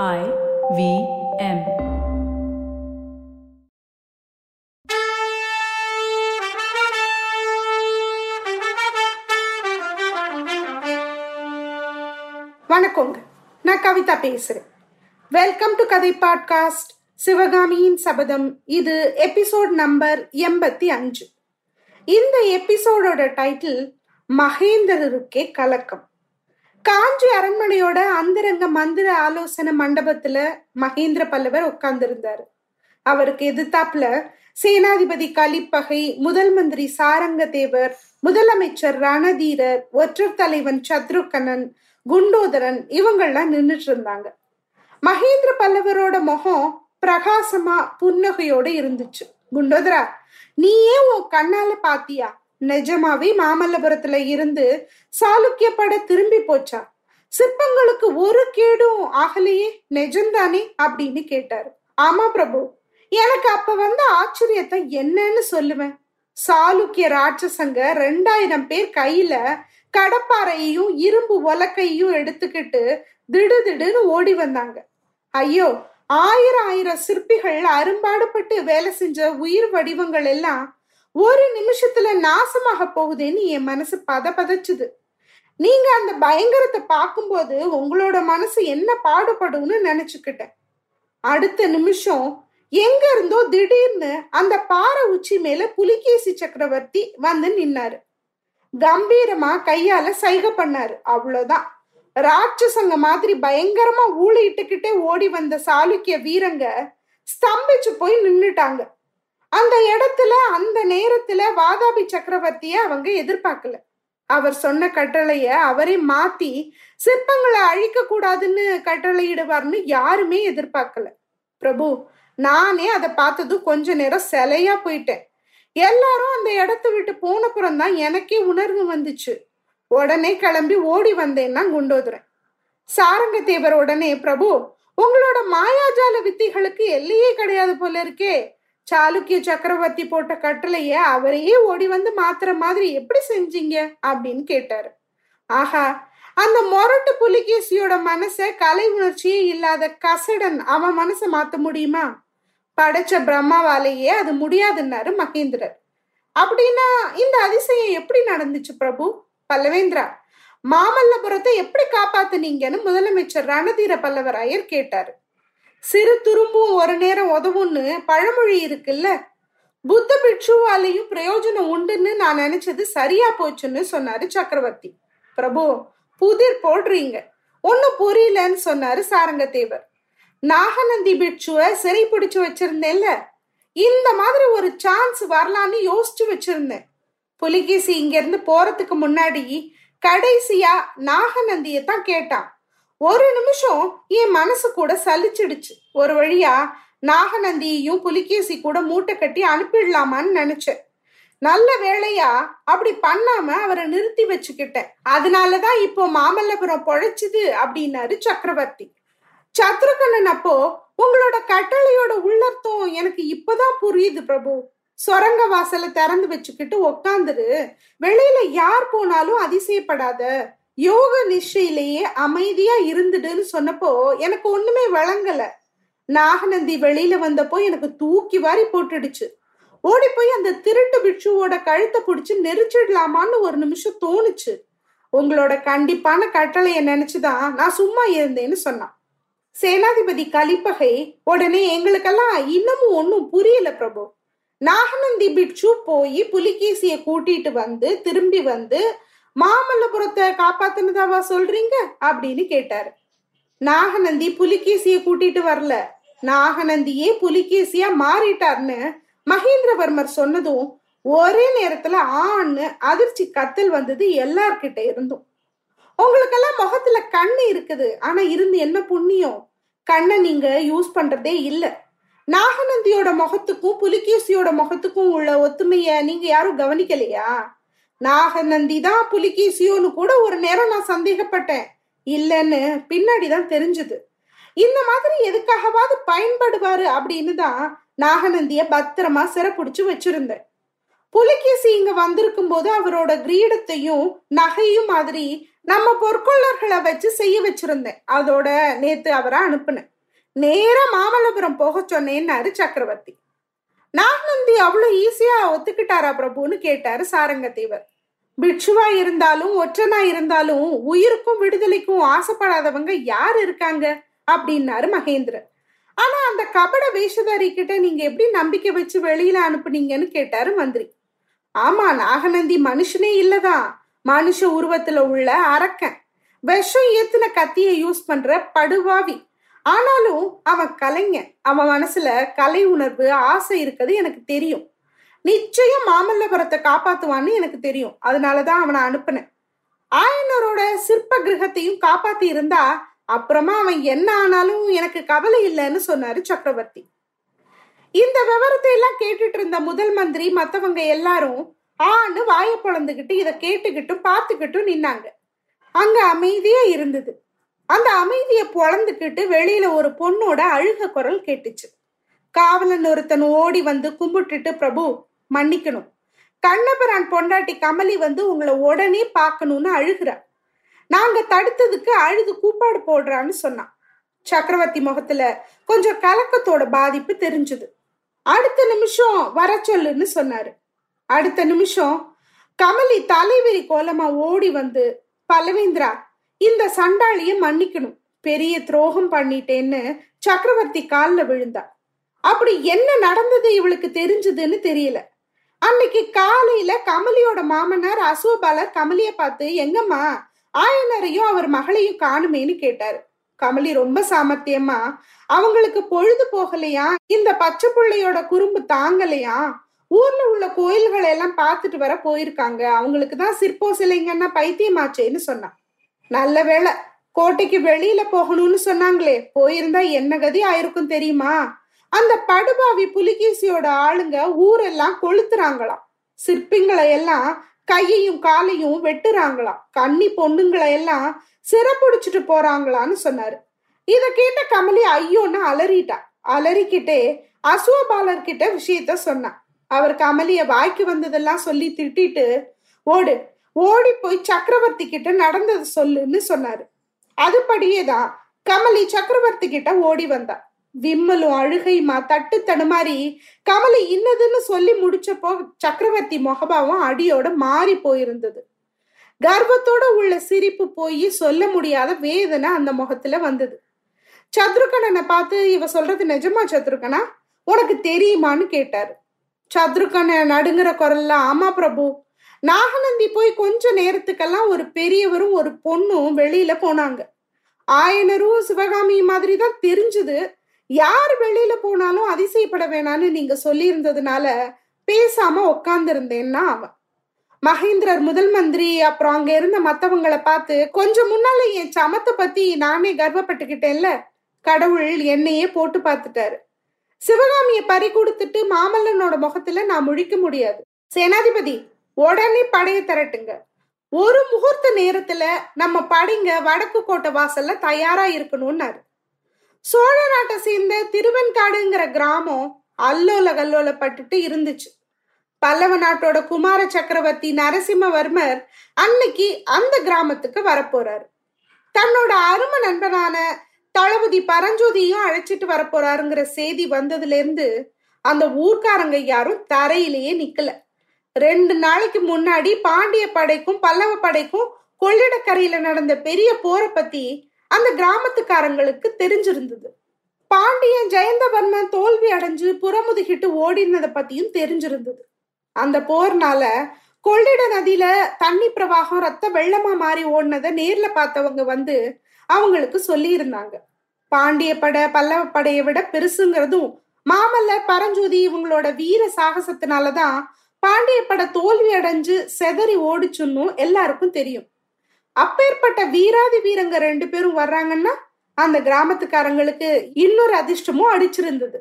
I V M. வணக்கங்க. நான் கவிதா பேசுறேன். வெல்கம் டு கதை பாட்காஸ்ட் சிவகாமியின் சபதம். இது எபிசோட் நம்பர் எண்பத்தி அஞ்சு. இந்த எபிசோடோட டைட்டில் மகேந்திரருக்கே கலக்கம். காஞ்சி அரண்மனையோட அந்தரங்க மந்திர ஆலோசனை மண்டபத்துல மகேந்திர பல்லவர் உட்கார்ந்திருந்தாரு. அவருக்கு எதிர்த்தாப்புல சேனாதிபதி கலிப்பகை முதல் மந்திரி சாரங்கதேவர் முதலமைச்சர் ரணதீரர் ஒற்றர் தலைவன் சத்ருகனன் குண்டோதரன் இவங்கெல்லாம் நின்றுட்டு இருந்தாங்க. மகேந்திர பல்லவரோட முகம் பிரகாசமா புன்னகையோட இருந்துச்சு. குண்டோதரா நீயே உன் கண்ணால பாத்தியா? நிஜமாவே மாமல்லபுரத்துல இருந்து சாளுக்கிய பட திரும்பி போச்சா? சிற்பங்களுக்கு ஒரு கேடும் ஆகலையே நிஜம்தானே? அப்படின்னு கேட்டாரு. ஆமா பிரபு எனக்கு அப்ப வந்த ஆச்சரியத்தை என்னன்னு சொல்லுவேன். சாளுக்கிய ராட்சசங்க ரெண்டாயிரம் பேர் கையில கடப்பாறையையும் இரும்பு உலக்கையும் எடுத்துக்கிட்டு திடுதிடுன்னு ஓடி வந்தாங்க. ஐயோ ஆயிரம் ஆயிரம் சிற்பிகள் அரும்பாடுபட்டு வேலை செஞ்ச உயிர் வடிவங்கள் எல்லாம் ஒரு நிமிஷத்துல நாசமாக போகுதேன்னு என் மனசு பத பதச்சுது. நீங்க அந்த பயங்கரத்தை பார்க்கும்போது உங்களோட மனசு என்ன பாடுபடும்னு நினைச்சுக்கிட்டேன். அடுத்த நிமிஷம் எங்க இருந்தோ திடீர்னு அந்த பாறை உச்சி மேல புலிகேசி சக்கரவர்த்தி வந்து நின்னாரு. கம்பீரமா கையால சைகை பண்ணாரு. அவ்வளவுதான் ராட்சசங்க மாதிரி பயங்கரமா ஊழிட்டுக்கிட்டே ஓடி வந்த சாளுக்கிய வீரங்க ஸ்தம்பிச்சு போய் நின்னுட்டாங்க. அந்த இடத்துல அந்த நேரத்துல வாதாபி சக்கரவர்த்திய அவங்க எதிர்பார்க்கல. அவர் சொன்ன கட்டளைய அவரே மாத்தி சிற்பங்களை அழிக்க கூடாதுன்னு கட்டளையிடுவார்னு யாருமே எதிர்பார்க்கல. பிரபு நானே அதை பார்த்ததும் கொஞ்ச நேரம் சிலையா போயிட்டேன். எல்லாரும் அந்த இடத்த விட்டு போனப்புறம் தான் எனக்கே உணர்வு வந்துச்சு. உடனே கிளம்பி ஓடி வந்தேன்னா குண்டோதுறேன் சாரங்கத்தேவர் உடனே பிரபு உங்களோட மாயாஜால வித்திகளுக்கு எல்லையே கிடையாது போல இருக்கே. சாளுக்கிய சக்கரவர்த்தி போட்ட கட்டளைய அவரையே ஓடி வந்து மாத்துற மாதிரி எப்படி செஞ்சீங்க? அப்படின்னு கேட்டாரு. ஆஹா அந்த மொரட்டு புலிகேசியோட மனச கலை உணர்ச்சியே இல்லாத கசடன் அவன் மனசை மாத்த முடியுமா? படைச்ச பிரம்மாவாலேயே அது முடியாதுன்னாரு மகேந்திரர். அப்படின்னா இந்த அதிசயம் எப்படி நடந்துச்சு பிரபு? பல்லவேந்திரா மாமல்லபுரத்தை எப்படி காப்பாத்துனீங்கன்னு முதலமைச்சர் ரணதீர பல்லவராயர் கேட்டாரு. சிறு துரும்பும் ஒரு நேரம் உதவும்னு பழமொழி இருக்குல்ல? புத்த பிட்சுவாலையும் பிரயோஜனம் உண்டுன்னு நான் நினைச்சது சரியா போச்சுன்னு சொன்னாரு சக்கரவர்த்தி. பிரபு புதிர் போடுறீங்க. ஒன்னும் புரியலன்னு சொன்னாரு சாரங்கத்தேவர். நாகநந்தி பிட்சுவ சிறை பிடிச்சு வச்சிருந்தேன்ல. இந்த மாதிரி ஒரு சான்ஸ் வரலான்னு யோசிச்சு வச்சிருந்தேன். புலிகேசி இங்க இருந்து போறதுக்கு முன்னாடி கடைசியா நாகநந்தியை தான் கேட்டான். ஒரு நிமிஷம் என் மனசு கூட சலிச்சிடுச்சு. ஒரு வழியா நாகநந்தியையும் புலிகேசி கூட மூட்டை கட்டி அனுப்பிடலாமான்னு நினைச்சேன். நல்ல வேலையா அப்படி பண்ணாம அவரை நிறுத்தி வச்சுக்கிட்டேன். அதனாலதான் இப்போ மாமல்லபுரம் பொழைச்சுது அப்படின்னாரு சக்கரவர்த்தி. சத்ருகண்ணன் அப்போ உங்களோட கட்டளையோட உள்ளர்த்தம் எனக்கு இப்பதான் புரியுது பிரபு. சொரங்க வாசலை திறந்து வச்சுக்கிட்டு உக்காந்துரு. வெளியில யார் போனாலும் அதிசயப்படாத. யோக நிஷ்டையிலேயே அமைதியா இருந்துடுன்னு சொன்னப்போ எனக்கு ஒண்ணுமே வழங்கல நாகநந்தி வெளியில வந்தப்போ எனக்கு தூக்கி வாரி போட்டுடுச்சு. ஓடி போய் அந்த திருட்டு பிட்சுவோட கழுத்தை பிடிச்சு நெரிச்சிடலாமான்னு ஒரு நிமிஷம் தோணுச்சு. உங்களோட கண்டிப்பான கட்டளைய நினைச்சுதான் நான் சும்மா இருந்தேன்னு சொன்னான். சேனாதிபதி கலிப்பகை உடனே எங்களுக்கெல்லாம் இன்னமும் ஒன்னும் புரியல பிரபு. நாகநந்தி பிட்சு போய் புலிகேசிய கூட்டிட்டு வந்து திரும்பி வந்து மாமல்லபுரத்தை காப்பாத்தினதாவா சொல்றீங்க? அப்படின்னு கேட்டாரு. நாகநந்தி புலிகேசிய கூட்டிட்டு வரல. நாகநந்தியே புலிகேசியா மாறிட்டார்னு மகேந்திரவர்மர் சொன்னதும் ஒரே நேரத்துல ஆன்னு அதிர்ச்சி கத்தல் வந்தது எல்லார்கிட்ட இருந்தும். உங்களுக்கெல்லாம் முகத்துல கண்ணு இருக்குது. ஆனா இருந்து என்ன புண்ணியம்? கண்ணை நீங்க யூஸ் பண்றதே இல்ல. நாகநந்தியோட முகத்துக்கும் புலிகேசியோட முகத்துக்கும் உள்ள ஒத்துமைய நீங்க யாரும் கவனிக்கலையா? நாகநந்தி தான் புலிகேசியோன்னு கூட ஒரு நேரம் நான் சந்தேகப்பட்டேன். இல்லைன்னு பின்னாடி தான் தெரிஞ்சது. இந்த மாதிரி எதுக்காகவாது பயன்படுவாரு அப்படின்னு தான் நாகநந்திய பத்திரமா சிறப்புடிச்சு வச்சிருந்தேன். புலிகேசி இங்க வந்திருக்கும் போது அவரோட கிரீடத்தையும் நகையும் மாதிரி நம்ம பொற்கொள்ளர்களை வச்சு செய்ய வச்சிருந்தேன். அதோட நேத்து அவரை அனுப்புனேன். நேரா மாமல்லபுரம் போக சொன்னேன்னாரு சக்கரவர்த்தி. நாகநந்தி அவ்வளவு ஈஸியா ஒத்துக்கிட்டாரா பிரபுன்னு கேட்டாரு சாரங்கத்தேவர். பிட்சுவா இருந்தாலும் ஒற்றனா இருந்தாலும் உயிருக்கும் விடுதலைக்கும் ஆசைப்படாதவங்க யார் இருக்காங்க? அப்படின்னாரு மகேந்திரன். ஆனா அந்த கபட வேஷதாரி கிட்ட நீங்க எப்படி நம்பிக்கை வச்சு வெளியில அனுப்புனீங்கன்னு கேட்டாரு மந்திரி. ஆமா நாகநந்தி மனுஷனே இல்லதான் மனுஷ உருவத்துல உள்ள அரக்கன். விஷம் ஏத்துன கத்தியை யூஸ் பண்ற படுவாவி. ஆனாலும் அவன் கலைஞன். அவன் மனசுல கலை உணர்வு ஆசை இருக்கிறது எனக்கு தெரியும். நிச்சயம் மாமல்லபுரத்தை காப்பாத்துவான்னு எனக்கு தெரியும். அதனாலதான் அவனை அனுப்புனேன். ஆயனரோட சிற்ப கிரகத்தையும் காப்பாத்தி இருந்தா அப்புறமா அவன் என்ன ஆனாலும் எனக்கு கவலை இல்லைன்னு சொன்னாரு சக்கரவர்த்தி. இந்த விவரத்தை எல்லாம் கேட்டுட்டு இருந்த முதல் மந்திரி மத்தவங்க எல்லாரும் ஆன்னு வாய பொழந்துகிட்டு இதை கேட்டுக்கிட்டும் பார்த்துக்கிட்டும் நின்னாங்க. அங்க அமைதியே இருந்தது. அந்த அமைதியை பொழந்துக்கிட்டு வெளியில ஒரு பொண்ணோட அழுக குரல் கேட்டுச்சு. காவலன் ஒருத்தன் ஓடி வந்து கும்பிட்டுட்டு பிரபு மன்னிக்கணும். கண்ணபிரான் பொண்டாட்டி கமலி வந்து உங்களை உடனே பார்க்கணும்னு அழுகிறா. நாங்க தடுத்ததுக்கு அழுது கூப்பாடு போடுறான்னு சொன்னான். சக்கரவர்த்தி முகத்துல கொஞ்சம் கலக்கத்தோட பாதிப்பு தெரிஞ்சது. அடுத்த நிமிஷம் வர சொல்லுன்னு சொன்னாரு. அடுத்த நிமிஷம் கமலி தலைவிரி கோலமா ஓடி வந்து பல்லவேந்திரா இந்த சண்டாளிய மன்னிக்கணும். பெரிய துரோகம் பண்ணிட்டேன்னு சக்கரவர்த்தி காலில் விழுந்தா. அப்படி என்ன நடந்தது இவளுக்கு தெரிஞ்சதுன்னு தெரியல. அன்னைக்கு காலையில கமலியோட மாமனார் அசோபாலர் கமலிய பார்த்து எங்கம்மா? ஆயனரையும் அவர் மகளையும் காணுமேன்னு கேட்டாரு. கமலி ரொம்ப சாமர்த்தியமா அவங்களுக்கு பொழுது போகலையா? இந்த பச்சை பிள்ளையோட குறும்பு தாங்கலையா? ஊர்ல உள்ள கோயில்களை எல்லாம் பார்த்துட்டு வர போயிருக்காங்க. அவங்களுக்கு தான் சிற்போ சிலைங்கன்னா பைத்தியமாச்சேன்னு சொன்னான் நல்ல வேளை. கோட்டைக்கு வெளியில போகணும்னு சொன்னாங்களே. போயிருந்தா என்ன கதி ஆயிருக்கும் தெரியுமா? அந்த படுபாவி புலிகேசியோட ஆளுங்க ஊரெல்லாம் கொளுத்துறாங்களாம். சிற்பிங்களை எல்லாம் கையையும் காலையும் வெட்டுறாங்களாம். கன்னி பொண்ணுங்களை எல்லாம் சிறப்புடிச்சிட்டு போறாங்களான்னு சொன்னாரு. இத கேட்ட கமலி ஐயோன்னு அலறிட்டா. அலறிக்கிட்டே அசுவபாலர் கிட்ட விஷயத்த சொன்னான் அவர் கமலிய வாய்க்கு வந்ததெல்லாம் சொல்லி திட்டிட்டு ஓடு ஓடி போய் சக்கரவர்த்தி கிட்ட நடந்தது சொல்லுன்னு சொன்னாரு. அதுபடியே தான் கமலி சக்கரவர்த்தி கிட்ட ஓடி வந்தா. விம்மலும் அழுகையுமா தட்டு தடுமாறி கமலி இன்னதுன்னு சொல்லி முடிச்சப்போ சக்கரவர்த்தி முகபாவம் அடியோட மாறி போயிருந்தது. கர்வத்தோட உள்ள சிரிப்பு போய் சொல்ல முடியாத வேதனை அந்த முகத்துல வந்தது. சத்ருகனனை பார்த்து இவ சொல்றது நிஜமா சத்ருகனா? உனக்கு தெரியுமான்னு கேட்டாரு. சத்ருகனை நடுங்குற குரல்ல ஆமா பிரபு நாகநந்தி போய் கொஞ்ச நேரத்துக்கெல்லாம் ஒரு பெரியவரும் ஒரு பொண்ணும் வெளியில போனாங்க. ஆயனரும் சிவகாமி மாதிரி தான் தெரிஞ்சது. யார் வெளியில போனாலும் அதிசயப்பட வேணான்னு நீங்க சொல்லி இருந்ததுனால பேசாம உட்கார்ந்து அவன் மகேந்திரர் முதல் மந்திரி அப்புறம் அங்க இருந்த மத்தவங்களை பார்த்து கொஞ்சம் முன்னால என் சமத்தை பத்தி நானே கர்வப்பட்டுக்கிட்டேன்ல. கடவுள் என்னையே போட்டு பார்த்துட்டாரு. சிவகாமிய பறி கொடுத்துட்டு மாமல்லனோட முகத்துல நான் முழிக்க முடியாது. சேனாதிபதி உடனே படைய திரட்டுங்க. ஒரு முகூர்த்த நேரத்துல நம்ம படைங்க வடக்கு கோட்டை வாசல்ல தயாரா இருக்கணும்னாரு. சோழ நாட்டை சேர்ந்த திருவெண்காடுங்கிற கிராமம் அல்லோல கல்லோலப்பட்டுட்டு இருந்துச்சு. பல்லவ நாட்டோட குமார சக்கரவர்த்தி நரசிம்மவர்மர் அன்னைக்கு அந்த கிராமத்துக்கு வரப்போறாரு. தன்னோட அரும நண்பனான தளபதி பரஞ்சோதியும் அழைச்சிட்டு வரப்போறாருங்கிற செய்தி வந்ததுல இருந்து அந்த ஊர்க்காரங்க யாரும் தரையிலேயே நிக்கல. ரெண்டு நாளைக்கு முன்னாடி பாண்டிய படைக்கும் பல்லவ படைக்கும் கொள்ளிடக்கரையில நடந்த பெரிய போரை பத்தி அந்த கிராமத்துக்காரங்களுக்கு தெரிஞ்சிருந்தது. பாண்டியன் ஜெயந்தவர்மன் தோல்வி அடைஞ்சு புறமுதுகிட்டு ஓடினதை பத்தியும் தெரிஞ்சிருந்தது. அந்த போர்னால கொள்ளிட நதியில தண்ணி பிரவாகம் ரத்த வெள்ளமா மாறி ஓடினதை நேர்ல பார்த்தவங்க வந்து அவங்களுக்கு சொல்லி இருந்தாங்க பாண்டிய படை பல்லவ படையை விட பெருசுங்கிறதும் மாமல்லர் பரஞ்சோதி இவங்களோட வீர சாகசத்தினாலதான் பாண்டிய படை தோல்வி அடைஞ்சு செதறி ஓடிச்சுன்னும் எல்லாருக்கும் தெரியும். அப்பேற்பட்ட வீராதி வீரங்க ரெண்டு பேரும் வர்றாங்கன்னா அந்த கிராமத்துக்காரங்களுக்கு இன்னொரு அதிர்ஷ்டமும் அடிச்சிருந்தது.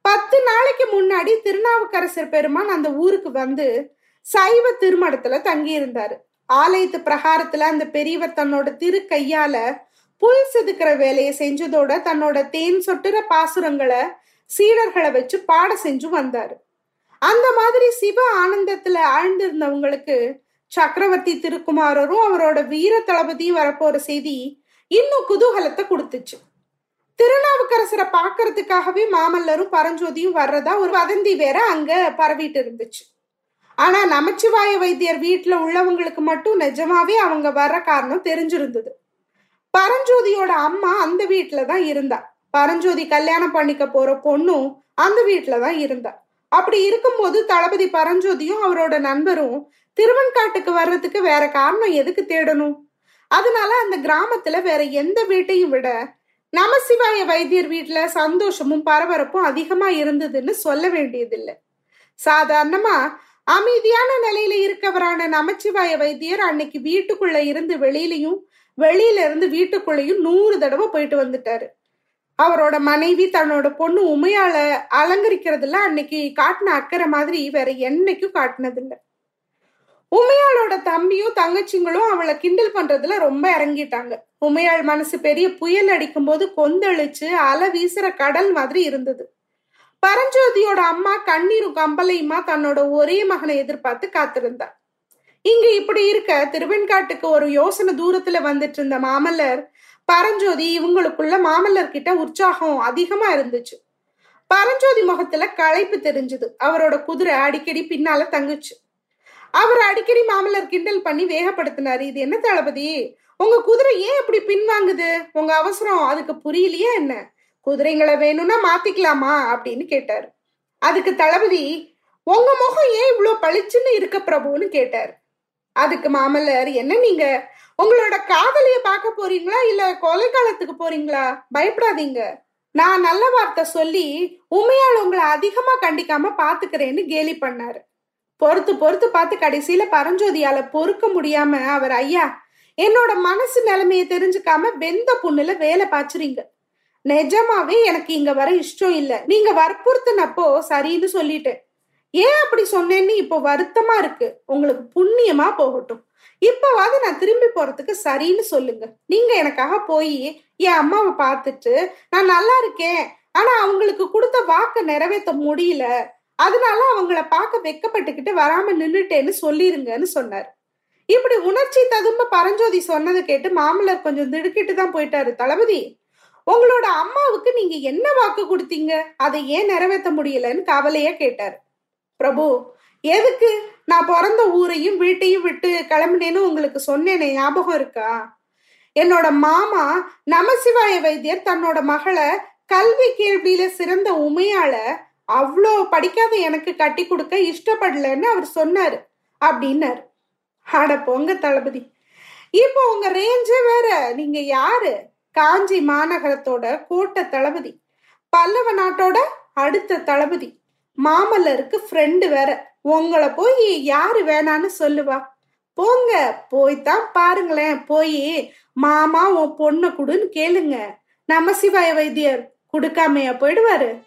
பத்து நாளைக்கு முன்னாடி திருநாவுக்கரசர் பெருமான் அந்த ஊருக்கு வந்து சைவ திருமணத்துல தங்கி இருந்தாரு ஆலயத்து பிரகாரத்துல அந்த பெரியவர் தன்னோட திரு கையால புல் செதுக்கிற வேலையை செஞ்சதோட தன்னோட தேன் சொட்டுற பாசுரங்களை சீடர்களை வச்சு பாட செஞ்சு வந்தாரு. அந்த மாதிரி சிவ ஆனந்தத்துல ஆழ்ந்திருந்தவங்களுக்கு சக்கரவர்த்தி திருக்குமாரரும் அவரோட வீர தளபதியும் வரப்போற செய்தி இன்னும் குதூகலத்தை கொடுத்துச்சு. திருநாவுக்கரசரை பாக்குறதுக்காகவே மாமல்லரும் பரஞ்சோதியும் வர்றதா ஒரு வதந்தி வேற அங்க பரவிட்டு இருந்துச்சு. ஆனா நமச்சிவாய வைத்தியர் வீட்டுல உள்ளவங்களுக்கு மட்டும் நிஜமாவே அவங்க வர்ற காரணம் தெரிஞ்சிருந்தது. பரஞ்சோதியோட அம்மா அந்த வீட்டுல தான் இருந்தா. பரஞ்சோதி கல்யாணம் பண்ணிக்க போற பொண்ணும் அந்த வீட்டுல தான் இருந்தா. அப்படி இருக்கும்போது தளபதி பரஞ்சோதியும் அவரோட நண்பரும் திருவன்காட்டுக்கு வர்றதுக்கு வேற காரணம் எதுக்கு தேடணும்? அதனால அந்த கிராமத்துல வேற எந்த வீட்டையும் விட நமசிவாய வைத்தியர் வீட்டுல சந்தோஷமும் பரபரப்பும் அதிகமா இருந்ததுன்னு சொல்ல வேண்டியதில்லை. சாதாரணமா அமைதியான நிலையில இருக்கவரான நமச்சிவாய வைத்தியர் அன்னைக்கு வீட்டுக்குள்ள இருந்து வெளியிலையும் வெளியில இருந்து வீட்டுக்குள்ளேயும் நூறு தடவை போயிட்டு வந்துட்டாரு. அவரோட மனைவி தன்னோட பொண்ணு உமையால அலங்கரிக்கிறதுல அன்னைக்கு காட்டின அக்கறை மாதிரி வேற என்னைக்கும் காட்டினதில்லை. உமையாளோட தம்பியும் தங்கச்சிங்களும் அவளை கிண்டல் பண்றதுல ரொம்ப இறங்கிட்டாங்க. உமையாள் மனசு பெரிய புயல் அடிக்கும் போது கொந்தளிச்சு அலை வீசுற கடல் மாதிரி இருந்தது. பரஞ்சோதியோட அம்மா கண்ணீரும் கம்பலையுமா தன்னோட ஒரே மகனை எதிர்பார்த்து காத்திருந்தா. இங்க இப்படி இருக்க திருவெண்காட்டுக்கு ஒரு யோசனை தூரத்துல வந்துட்டு இருந்த மாமல்லர் பரஞ்சோதி இவங்களுக்குள்ள மாமல்லர் கிட்ட உற்சாகம் அதிகமா இருந்துச்சு. பரஞ்சோதி முகத்துல களைப்பு தெரிஞ்சது. அவரோட குதிரை அடிக்கடி பின்னால தங்குச்சு. அவர் அடிக்கடி மாமல்லர் கிண்டல் பண்ணி வேகப்படுத்தினாரு. இது என்ன தளபதி? உங்க குதிரை ஏன் இப்படி பின்வாங்குது? உங்க அவசரம் அதுக்கு புரியலையா என்ன? குதிரைங்களை வேணும்னா மாத்திக்கலாமா? அப்படின்னு கேட்டாரு. அதுக்கு தளபதி உங்க முகம் ஏன் இவ்வளவு பளிச்சுன்னு இருக்க பிரபுன்னு? கேட்டார். அதுக்கு மாமல்லர் என்ன நீங்க? உங்களோட காதலிய பார்க்க போறீங்களா? இல்ல கொலை காலத்துக்கு போறீங்களா? பயப்படாதீங்க. நான் நல்ல வார்த்தை சொல்லி உண்மையால் உங்களை அதிகமா கண்டிக்காம பாத்துக்கிறேன்னு கேலி பண்ணாரு. பொறுத்து பொறுத்து பார்த்து கடைசியில பரஞ்சோதியால பொறுக்க முடியாம அவர் ஐயா என்னோட மனசு நிலைமைய தெரிஞ்சுக்காம வெந்த புண்ணுல வேலை பாய்ச்சுறீங்க. நிஜமாவே எனக்கு இங்க வர இஷ்டம் இல்ல. நீங்க வற்புறுத்தினப்போ சரின்னு சொல்லிட்டேன் ஏன் அப்படி சொன்னேன்னு இப்போ வருத்தமா இருக்கு. உங்களுக்கு புண்ணியமா போகட்டும். இப்பவாவது நான் திரும்பி போறதுக்கு சரின்னு சொல்லுங்க. நீங்க எனக்காக போய் என் அம்மாவை பார்த்துட்டு நான் நல்லா இருக்கேன். ஆனா அவங்களுக்கு கொடுத்த வாக்க நிறைவேற்ற முடியல. அதனால அவங்கள பார்க்க வெக்கப்பட்டுக்கிட்டு வராம நின்றுட்டேன்னு சொல்லிருங்கன்னு சொன்னார். இப்படி உணர்ச்சி ததும்ப பரஞ்சோதி சொன்னதை கேட்டு மாமல்லர் கொஞ்சம் திடுக்கிட்டு தான் போயிட்டாரு. தளபதி உங்களோட அம்மாவுக்கு நீங்க என்ன வாக்கு கொடுத்தீங்க? அதை ஏன் நிறைவேற்ற முடியலன்னு கவலையா கேட்டார். பிரபு எதுக்கு? நான் பிறந்த ஊரையும் வீட்டையும் விட்டு கிளம்பினேன்னு உங்களுக்கு சொன்னேனே ஞாபகம் இருக்கா? என்னோட மாமா நமசிவாய வைத்தியர் தன்னோட மகளை கல்வி கேள்வியில சிறந்த உமையால அவ்வளோ படிக்காத எனக்கு கட்டி கொடுக்க இஷ்டப்படலன்னு அவர் சொன்னார். அப்படின்னாரு. அட பொங்க தளபதி. இப்போ உங்க ரேஞ்சே வேற. நீங்க யாரு? காஞ்சி மாநகரத்தோட கோட்ட தளபதி. பல்லவ நாட்டோட அடுத்த தளபதி. மாமல்லருக்கு ஃப்ரெண்டு வேற. உங்களை போய் யாரு வேணான்னு சொல்லுவா. போங்க போய்தான் பாருங்களேன். போய் மாமா உன் பொண்ணை கொடுன்னு கேளுங்க. நம்ம சிவாய வைத்தியர் கொடுக்காமையா போயிடுவாரு?